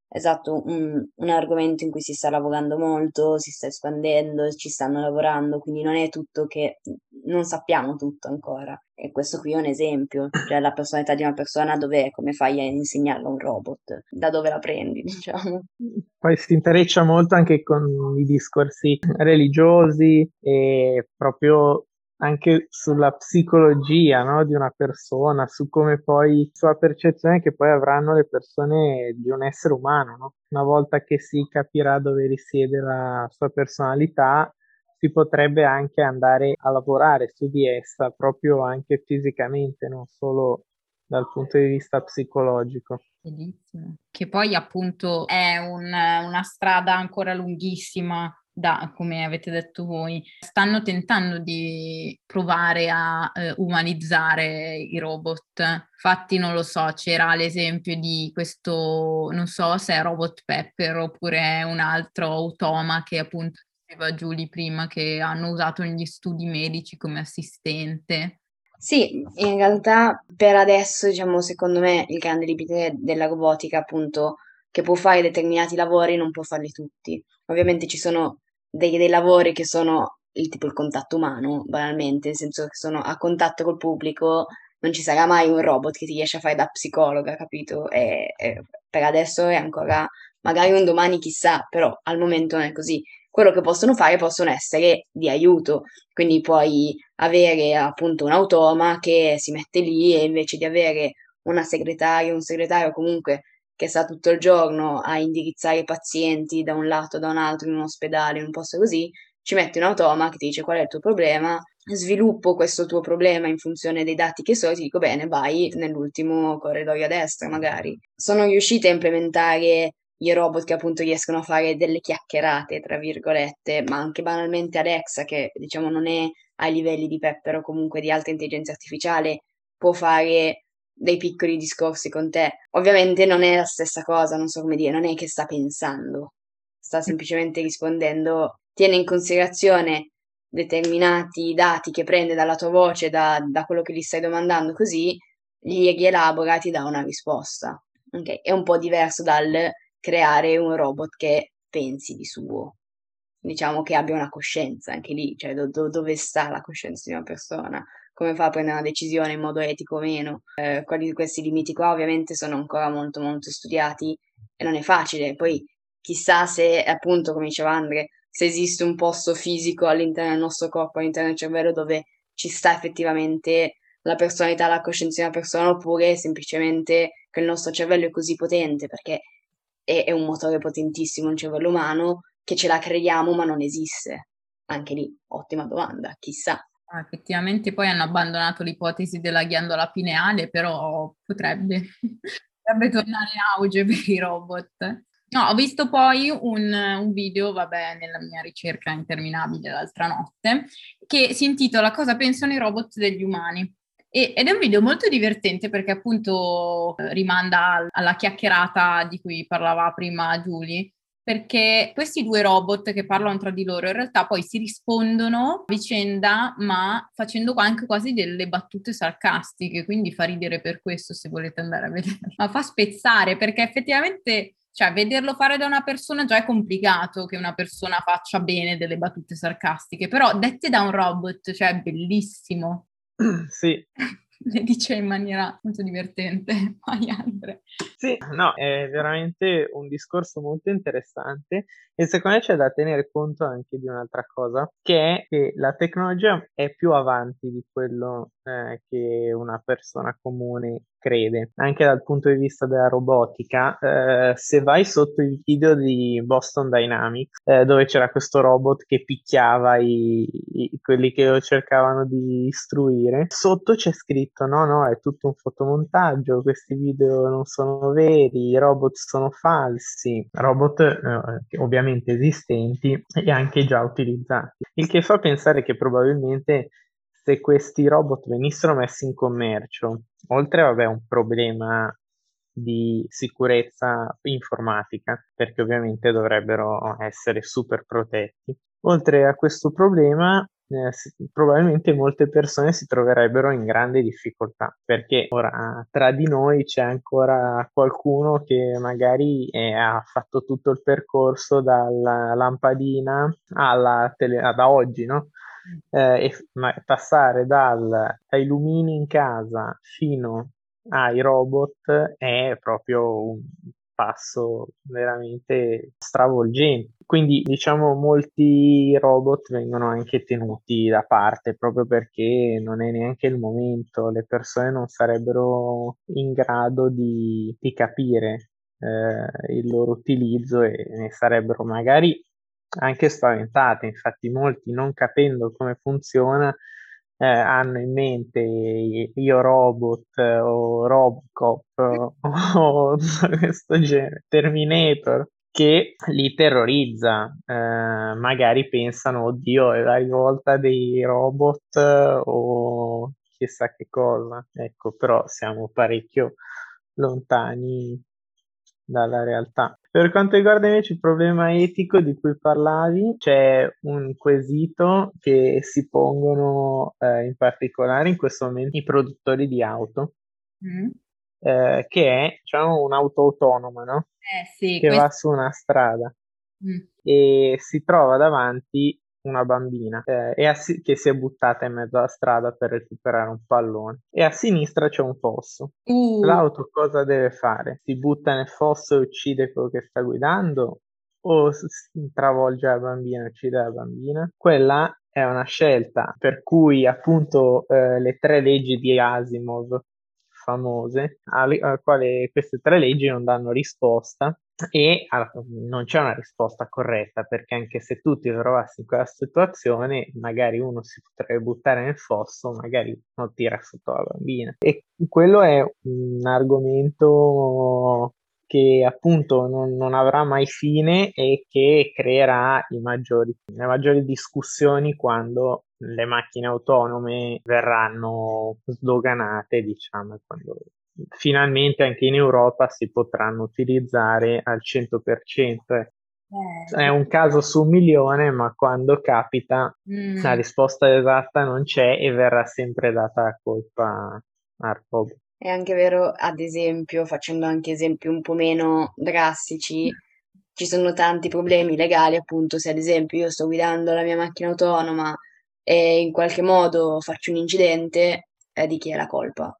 esatto, un, un, argomento in cui si sta lavorando molto, si sta espandendo, ci stanno lavorando, quindi non è tutto che non sappiamo tutto ancora. E questo qui è un esempio, cioè la personalità di una persona dov'è, come fai a insegnarla a un robot, da dove la prendi, diciamo. Poi si intreccia molto anche con i discorsi religiosi e proprio anche sulla psicologia no, di una persona, su come poi, sulla percezione che poi avranno le persone di un essere umano. No? Una volta che si capirà dove risiede la sua personalità, si potrebbe anche andare a lavorare su di essa proprio anche fisicamente, non solo dal punto di vista psicologico. Bellissimo. Che poi appunto è un, una strada ancora lunghissima da, come avete detto voi, stanno tentando di provare a eh, umanizzare i robot. Infatti, non lo so, c'era l'esempio di questo, non so se è Robot Pepper oppure un altro automa che appunto diceva Giulia prima che hanno usato negli studi medici come assistente. Sì, in realtà per adesso, diciamo, secondo me il grande limite della robotica, appunto, che può fare determinati lavori, non può farli tutti. Ovviamente ci sono dei, dei lavori che sono il tipo il contatto umano, banalmente, nel senso che sono a contatto col pubblico, non ci sarà mai un robot che ti riesce a fare da psicologa, capito? E, e per adesso è ancora, magari un domani chissà, però al momento non è così quello che possono fare possono essere di aiuto, quindi puoi avere appunto un automa che si mette lì e invece di avere una segretaria, un segretario comunque che sta tutto il giorno a indirizzare i pazienti da un lato o da un altro in un ospedale, in un posto così, ci metti un automa che ti dice qual è il tuo problema, sviluppo questo tuo problema in funzione dei dati che so ti dico bene, vai nell'ultimo corridoio a destra magari. Sono riuscita a implementare i robot che appunto riescono a fare delle chiacchierate, tra virgolette, ma anche banalmente Alexa, che diciamo non è ai livelli di Pepper o comunque di alta intelligenza artificiale, può fare dei piccoli discorsi con te. Ovviamente non è la stessa cosa, non so come dire, non è che sta pensando, sta semplicemente rispondendo, tiene in considerazione determinati dati che prende dalla tua voce, da, da quello che gli stai domandando, così li rielabora e ti dà una risposta. Okay? È un po' diverso dal creare un robot che pensi di suo, diciamo che abbia una coscienza anche lì, cioè do- do- dove sta la coscienza di una persona, come fa a prendere una decisione in modo etico o meno. Eh, quelli di questi limiti qua ovviamente sono ancora molto molto studiati e non è facile, poi chissà se appunto, come diceva Andre, se esiste un posto fisico all'interno del nostro corpo, all'interno del cervello dove ci sta effettivamente la personalità, la coscienza di una persona, oppure semplicemente che il nostro cervello è così potente, perché è, è un motore potentissimo il cervello umano che ce la creiamo ma non esiste. Anche lì, ottima domanda, chissà. Ah, effettivamente poi hanno abbandonato l'ipotesi della ghiandola pineale, però potrebbe, potrebbe tornare in auge per i robot. No, ho visto poi un, un, video, vabbè, nella mia ricerca interminabile l'altra notte, che si intitola Cosa pensano i robot degli umani. E, ed è un video molto divertente perché appunto rimanda alla chiacchierata di cui parlava prima Julie, perché questi due robot che parlano tra di loro in realtà poi si rispondono a vicenda, ma facendo anche quasi delle battute sarcastiche, quindi fa ridere per questo se volete andare a vedere. Ma fa spezzare perché effettivamente cioè, vederlo fare da una persona già è complicato che una persona faccia bene delle battute sarcastiche, però dette da un robot, cioè, è bellissimo. Sì. Le dice in maniera molto divertente. Vai, Andre. Sì, no, è veramente un discorso molto interessante e secondo me c'è da tenere conto anche di un'altra cosa, che è che la tecnologia è più avanti di quello eh, che una persona comune crede, anche dal punto di vista della robotica. Eh, se vai sotto il video di Boston Dynamics, eh, dove c'era questo robot che picchiava i, i, quelli che lo cercavano di istruire, sotto c'è scritto: no, no, è tutto un fotomontaggio, questi video non sono veri, i robot sono falsi, robot eh, ovviamente esistenti e anche già utilizzati. Il che fa pensare che probabilmente se questi robot venissero messi in commercio, oltre a un problema di sicurezza informatica, perché ovviamente dovrebbero essere super protetti. Oltre a questo problema, eh, probabilmente molte persone si troverebbero in grande difficoltà perché ora tra di noi c'è ancora qualcuno che magari è, ha fatto tutto il percorso dalla lampadina alla tele, ad oggi, no? Eh, e ma passare dal, dai lumini in casa fino ai robot è proprio un passo veramente stravolgente. Quindi diciamo molti robot vengono anche tenuti da parte proprio perché non è neanche il momento, le persone non sarebbero in grado di, di capire eh, il loro utilizzo e ne sarebbero magari anche spaventate, infatti molti non capendo come funziona eh, hanno in mente io robot o Robocop o questo genere, Terminator che li terrorizza, eh, magari pensano oddio è la rivolta dei robot o chissà che cosa, ecco però siamo parecchio lontani dalla realtà. Per quanto riguarda invece il problema etico di cui parlavi, c'è un quesito che si pongono eh, in particolare in questo momento i produttori di auto, mm. eh, che è diciamo, un'auto autonoma, no? Eh, sì, che questo... va su una strada mm. e si trova davanti una bambina eh, a, che si è buttata in mezzo alla strada per recuperare un pallone e a sinistra c'è un fosso. Uh. L'auto cosa deve fare? Si butta nel fosso e uccide quello che sta guidando o travolge la bambina e uccide la bambina? Quella è una scelta per cui appunto eh, le tre leggi di Asimov famose, alle, alle quali queste tre leggi non danno risposta e non c'è una risposta corretta perché anche se tu ti trovassi in quella situazione magari uno si potrebbe buttare nel fosso magari non tira sotto la bambina. E quello è un argomento che appunto non, non avrà mai fine e che creerà maggiori, le maggiori discussioni quando le macchine autonome verranno sdoganate diciamo quando finalmente anche in Europa si potranno utilizzare al 100%. Eh. È un caso su un milione, ma quando capita mm. la risposta esatta non c'è e verrà sempre data la colpa al robot. È anche vero, ad esempio, facendo anche esempi un po' meno drastici, ci sono tanti problemi legali, appunto, se ad esempio io sto guidando la mia macchina autonoma e in qualche modo faccio un incidente, eh, di chi è la colpa?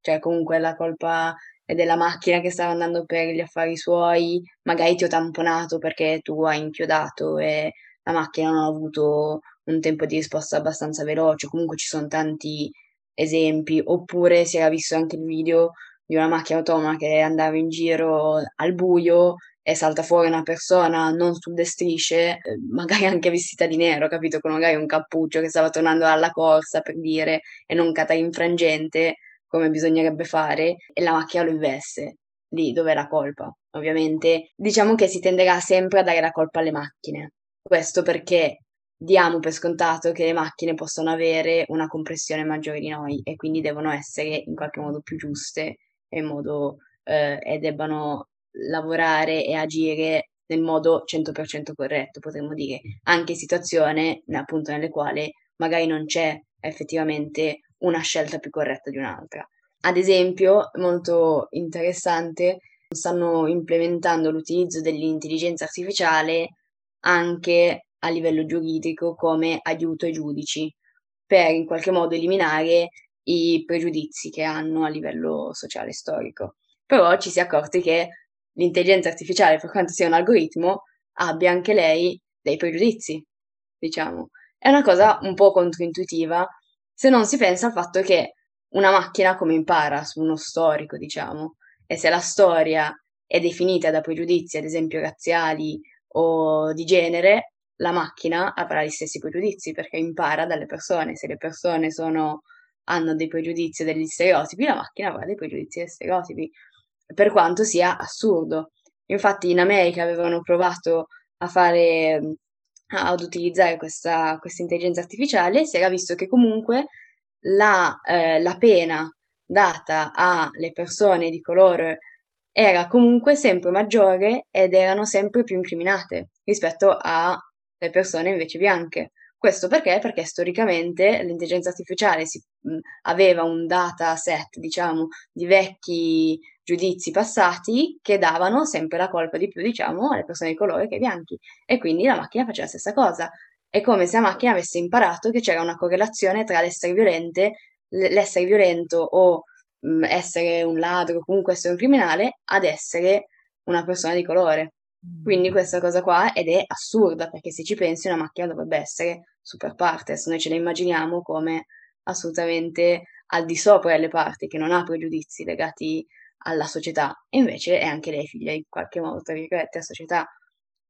Cioè comunque la colpa è della macchina che stava andando per gli affari suoi, magari ti ho tamponato perché tu hai inchiodato e la macchina non ha avuto un tempo di risposta abbastanza veloce, comunque ci sono tanti esempi, oppure si era visto anche il video di una macchina autonoma che andava in giro al buio e salta fuori una persona non sulle strisce, eh, magari anche vestita di nero, capito? Con magari un cappuccio che stava tornando dalla corsa per dire e non cata in frangente come bisognerebbe fare e la macchina lo investe. Lì dove è la colpa? ovviamente, diciamo che si tenderà sempre a dare la colpa alle macchine. Questo perché diamo per scontato che le macchine possono avere una compressione maggiore di noi e quindi devono essere in qualche modo più giuste e, modo, eh, e debbano lavorare e agire nel modo 100% corretto, potremmo dire, anche in situazioni appunto nelle quali magari non c'è effettivamente una scelta più corretta di un'altra. Ad esempio, molto interessante, stanno implementando l'utilizzo dell'intelligenza artificiale anche a livello giuridico come aiuto ai giudici per in qualche modo eliminare i pregiudizi che hanno a livello sociale e storico. Però ci si è accorti che l'intelligenza artificiale, per quanto sia un algoritmo, abbia anche lei dei pregiudizi, diciamo. È una cosa un po' controintuitiva se non si pensa al fatto che una macchina come impara su uno storico, diciamo, e se la storia è definita da pregiudizi, ad esempio razziali o di genere, la macchina avrà gli stessi pregiudizi perché impara dalle persone. Se le persone sono, hanno dei pregiudizi e degli stereotipi, la macchina avrà dei pregiudizi e stereotipi, per quanto sia assurdo. Infatti in America avevano provato a fare ad utilizzare questa, questa intelligenza artificiale, si era visto che comunque la, eh, la pena data alle persone di colore era comunque sempre maggiore ed erano sempre più incriminate rispetto alle persone invece bianche. Questo perché? Perché storicamente l'intelligenza artificiale si, mh, aveva un dataset, diciamo, di vecchi giudizi passati che davano sempre la colpa di più, diciamo, alle persone di colore che ai bianchi. E quindi la macchina faceva la stessa cosa. È come se la macchina avesse imparato che c'era una correlazione tra l'essere violente, l'essere violento o mh, essere un ladro comunque essere un criminale ad essere una persona di colore. Quindi mm. questa cosa qua, ed è assurda, perché se ci pensi una macchina dovrebbe essere super partes, noi ce la immaginiamo come assolutamente al di sopra delle parti, che non ha pregiudizi legati alla società, e invece è anche lei figlia in qualche modo, tra virgolette, a società.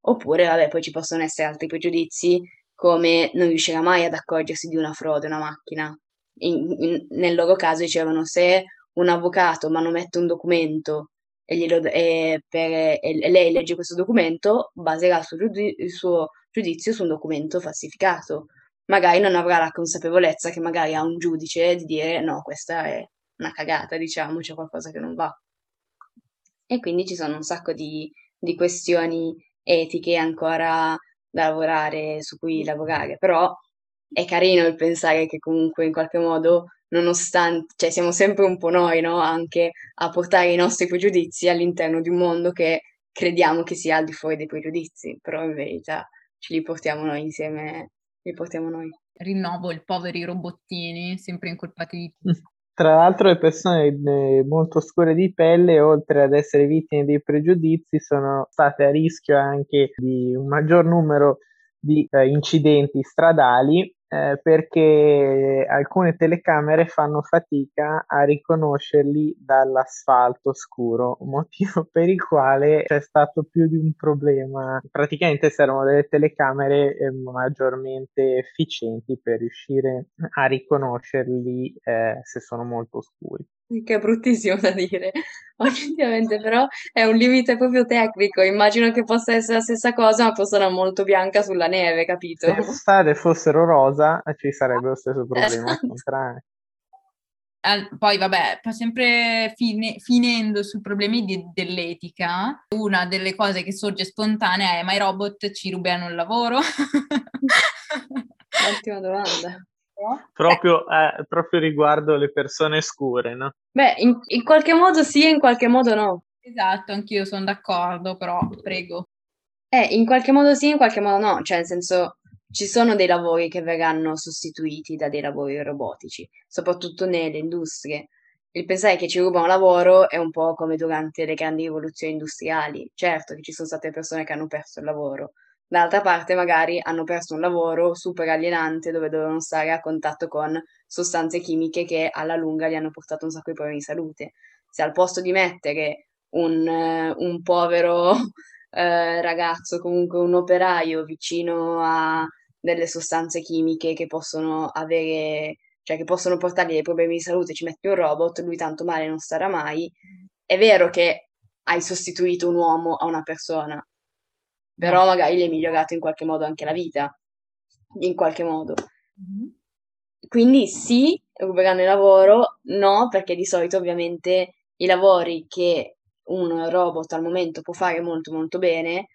Oppure, vabbè, poi ci possono essere altri pregiudizi, come non riuscirà mai ad accorgersi di una frode una macchina. In, in, nel loro caso dicevano se un avvocato manomette un documento e, glielo, e, per, e lei legge questo documento, baserà il suo, il suo giudizio su un documento falsificato. Magari non avrà la consapevolezza che magari ha un giudice di dire no, questa è una cagata, diciamo, c'è qualcosa che non va. E quindi ci sono un sacco di, di questioni etiche ancora da lavorare, su cui lavorare, però è carino il pensare che comunque in qualche modo nonostante, cioè siamo sempre un po' noi, no? Anche a portare i nostri pregiudizi all'interno di un mondo che crediamo che sia al di fuori dei pregiudizi, però in verità ce li portiamo noi insieme, li portiamo noi. Rinnovo il poveri robottini, sempre incolpati di mm. Tra l'altro le persone eh, molto scure di pelle, oltre ad essere vittime dei pregiudizi, sono state a rischio anche di un maggior numero di eh, incidenti stradali eh, perché alcune telecamere fanno fatica a riconoscerli dall'asfalto scuro, motivo per il quale c'è stato più di un problema. Praticamente servono delle telecamere eh, maggiormente efficienti per riuscire a riconoscerli eh, se sono molto scuri. Che è bruttissimo da dire, oggettivamente, però è un limite proprio tecnico. Immagino che possa essere la stessa cosa, ma fosse una molto bianca sulla neve, capito? Se le strade fossero rosa, ci sarebbe lo stesso problema esatto. Poi, vabbè, sempre fine, finendo sui problemi di, dell'etica, una delle cose che sorge spontanea è: ma i robot ci rubano il lavoro? Ottima domanda proprio, eh, proprio riguardo le persone scure, no? Beh, in, in qualche modo sì e in qualche modo no. Esatto, anch'io sono d'accordo, però prego. Eh, in qualche modo sì, in qualche modo no, cioè nel senso ci sono dei lavori che verranno sostituiti da dei lavori robotici, soprattutto nelle industrie. Il pensare che ci rubano lavoro è un po' come durante le grandi rivoluzioni industriali. Certo che ci sono state persone che hanno perso il lavoro, D'altra parte magari hanno perso un lavoro super alienante dove dovevano stare a contatto con sostanze chimiche che alla lunga gli hanno portato un sacco di problemi di salute. Se al posto di mettere un, uh, un povero uh, ragazzo, comunque un operaio vicino a delle sostanze chimiche che possono avere, cioè che possono portargli dei problemi di salute, ci metti un robot, lui tanto male non starà mai. È vero che hai sostituito un uomo a una persona, però magari gli hai migliorato in qualche modo anche la vita, in qualche modo. Mm-hmm. Quindi sì, ruberanno il lavoro, no, perché di solito ovviamente i lavori che un robot al momento può fare molto molto bene,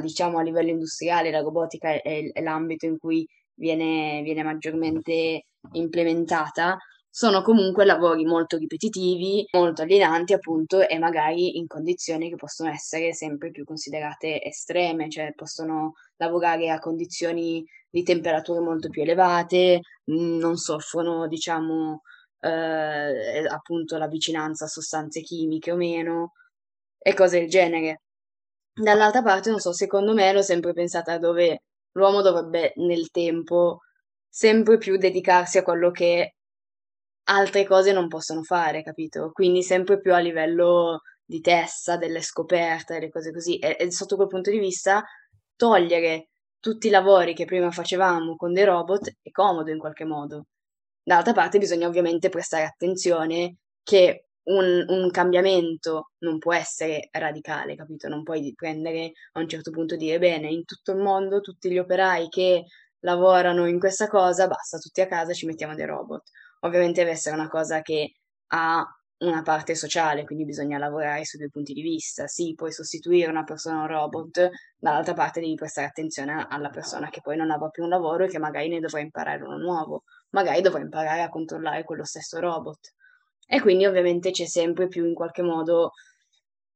diciamo a livello industriale la robotica è, è l'ambito in cui viene, viene maggiormente implementata, sono comunque lavori molto ripetitivi, molto alienanti appunto e magari in condizioni che possono essere sempre più considerate estreme, cioè possono lavorare a condizioni di temperature molto più elevate, mm, non soffrono diciamo eh, appunto la vicinanza a sostanze chimiche o meno e cose del genere. Dall'altra parte, non so, secondo me l'ho sempre pensata dove l'uomo dovrebbe nel tempo sempre più dedicarsi a quello che altre cose non possono fare, capito? Quindi sempre più a livello di testa, delle scoperte, delle cose così. E, e sotto quel punto di vista, togliere tutti i lavori che prima facevamo con dei robot è comodo in qualche modo. D'altra parte bisogna ovviamente prestare attenzione che un, un, cambiamento non può essere radicale, capito? Non puoi prendere a un certo punto dire bene, in tutto il mondo tutti gli operai che lavorano in questa cosa, basta, tutti a casa ci mettiamo dei robot ovviamente deve essere una cosa che ha una parte sociale, quindi bisogna lavorare su due punti di vista. Sì, puoi sostituire una persona a un robot, dall'altra parte devi prestare attenzione alla persona che poi non avrà più un lavoro e che magari ne dovrà imparare uno nuovo, magari dovrà imparare a controllare quello stesso robot. E quindi ovviamente c'è sempre più in qualche modo,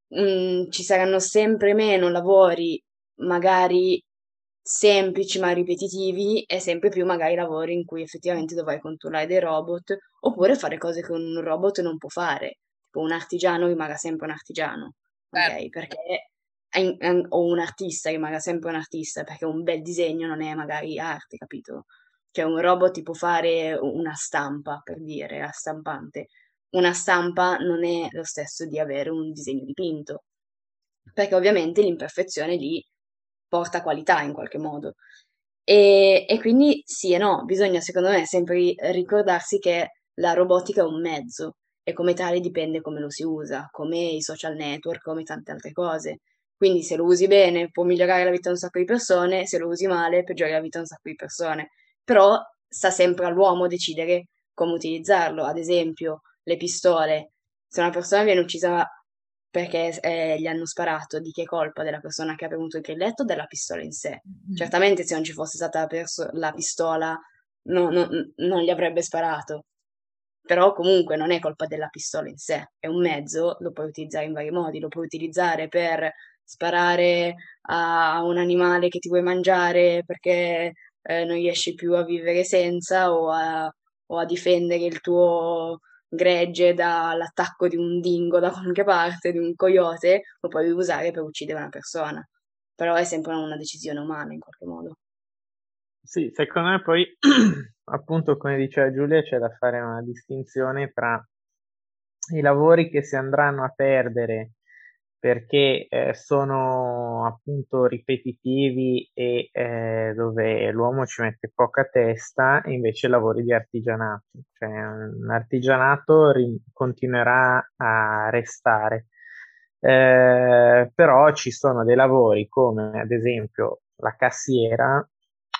mh, mm, ci saranno sempre meno lavori magari semplici ma ripetitivi e sempre più magari lavori in cui effettivamente dovrai controllare dei robot oppure fare cose che un robot non può fare. Tipo un artigiano rimarrà sempre un artigiano, ok? Perché o un artista rimarrà sempre un artista perché un bel disegno non è magari arte, capito? Cioè un robot ti può fare una stampa, per dire, la stampante. Una stampa non è lo stesso di avere un disegno dipinto, perché ovviamente l'imperfezione lì porta qualità in qualche modo. E, e quindi sì e no, bisogna secondo me sempre ricordarsi che la robotica è un mezzo e come tale dipende come lo si usa, come i social network, come tante altre cose. Quindi se lo usi bene può migliorare la vita di un sacco di persone, se lo usi male peggiora la vita di un sacco di persone. Però sta sempre all'uomo decidere come utilizzarlo. Ad esempio, le pistole. Se una persona viene uccisa perché eh, gli hanno sparato di che colpa della persona che ha premuto il grilletto o della pistola in sé. Mm. Certamente se non ci fosse stata la, perso- la pistola no, no, non gli avrebbe sparato, però comunque non è colpa della pistola in sé, è un mezzo, lo puoi utilizzare in vari modi, lo puoi utilizzare per sparare a un animale che ti vuoi mangiare perché eh, non riesci più a vivere senza o a, o a difendere il tuo gregge dall'attacco di un dingo da qualche parte, di un coyote, lo puoi usare per uccidere una persona. Però è sempre una decisione umana in qualche modo. Sì, secondo me poi, appunto, come diceva Giulia, c'è da fare una distinzione tra i lavori che si andranno a perdere perché eh, sono appunto ripetitivi e eh, dove l'uomo ci mette poca testa invece lavori di artigianato, cioè l'artigianato ri- continuerà a restare. Eh, però ci sono dei lavori come ad esempio la cassiera,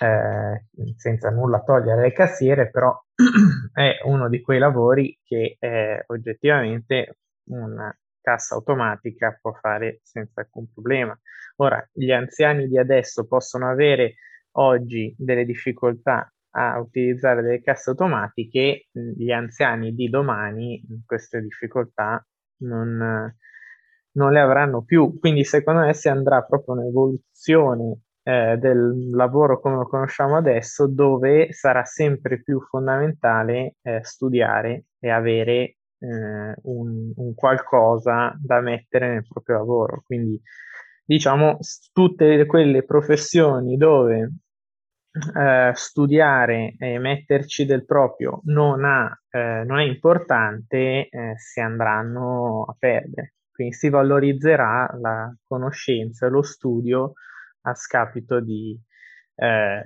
eh, senza nulla togliere alle cassiere, però è uno di quei lavori che oggettivamente un cassa automatica può fare senza alcun problema. Ora, gli anziani di adesso possono avere oggi delle difficoltà a utilizzare delle casse automatiche, gli anziani di domani queste difficoltà non, non le avranno più. Quindi secondo me si andrà proprio un'evoluzione eh, del lavoro come lo conosciamo adesso, dove sarà sempre più fondamentale eh, studiare e avere eh, un, un, qualcosa da mettere nel proprio lavoro. Quindi diciamo tutte quelle professioni dove eh, studiare e metterci del proprio non, ha, eh, non è importante, eh, si andranno a perdere. Quindi si valorizzerà la conoscenza lo studio a scapito di, eh,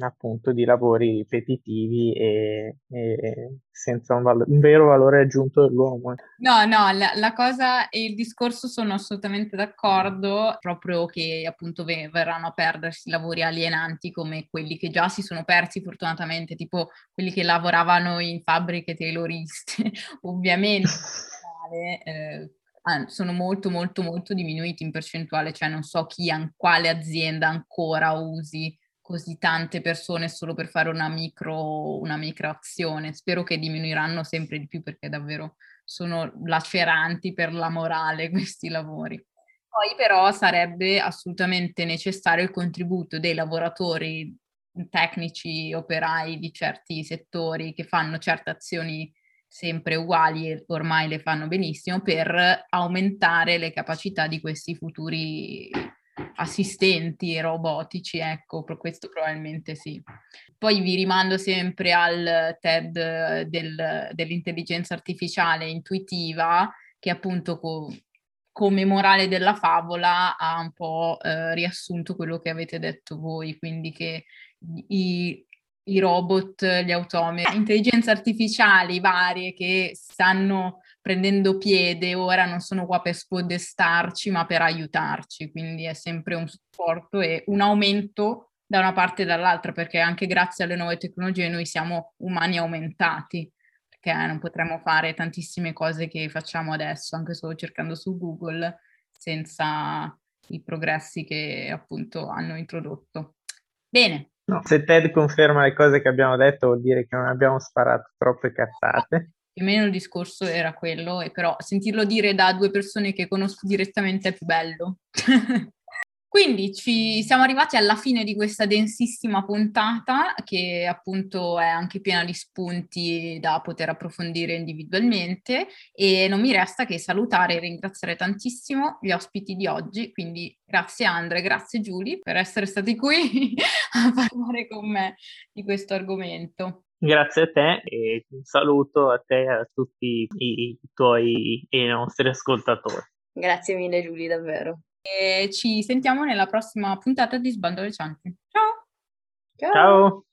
appunto di lavori ripetitivi e, e senza un, valo- un, vero valore aggiunto dell'uomo. No, no, la, la, cosa e il discorso sono assolutamente d'accordo, proprio che appunto ve- verranno a perdersi lavori alienanti come quelli che già si sono persi fortunatamente, tipo quelli che lavoravano in fabbriche tayloriste, ovviamente. eh, sono molto molto molto diminuiti in percentuale, cioè non so chi, quale azienda ancora usi così tante persone solo per fare una micro, una micro azione. Spero che diminuiranno sempre di più perché davvero sono laceranti per la morale questi lavori. Poi però sarebbe assolutamente necessario il contributo dei lavoratori tecnici, operai di certi settori che fanno certe azioni sempre uguali e ormai le fanno benissimo per aumentare le capacità di questi futuri assistenti robotici, ecco, per questo probabilmente sì. Poi vi rimando sempre al TED del, dell'intelligenza artificiale intuitiva, che appunto co- come morale della favola ha un po' eh, riassunto quello che avete detto voi, quindi che i, i robot, gli automi, intelligenze artificiali varie che stanno prendendo piede, ora non sono qua per spodestarci, ma per aiutarci, quindi è sempre un supporto e un aumento da una parte e dall'altra, perché anche grazie alle nuove tecnologie noi siamo umani aumentati, perché non potremmo fare tantissime cose che facciamo adesso, anche solo cercando su Google, senza i progressi che appunto hanno introdotto. Bene. No, se Ted conferma le cose che abbiamo detto vuol dire che non abbiamo sparato troppe cazzate più o meno il discorso era quello, e però sentirlo dire da due persone che conosco direttamente è più bello. Quindi ci siamo arrivati alla fine di questa densissima puntata che appunto è anche piena di spunti da poter approfondire individualmente e non mi resta che salutare e ringraziare tantissimo gli ospiti di oggi, quindi grazie Andre, grazie Giulia per essere stati qui a parlare con me di questo argomento. Grazie a te e un saluto a te e a tutti i, tuoi e i nostri ascoltatori. Grazie mille Giulia, davvero. E ci sentiamo nella prossima puntata di Sbando le Cianti. Ciao! Ciao! Ciao.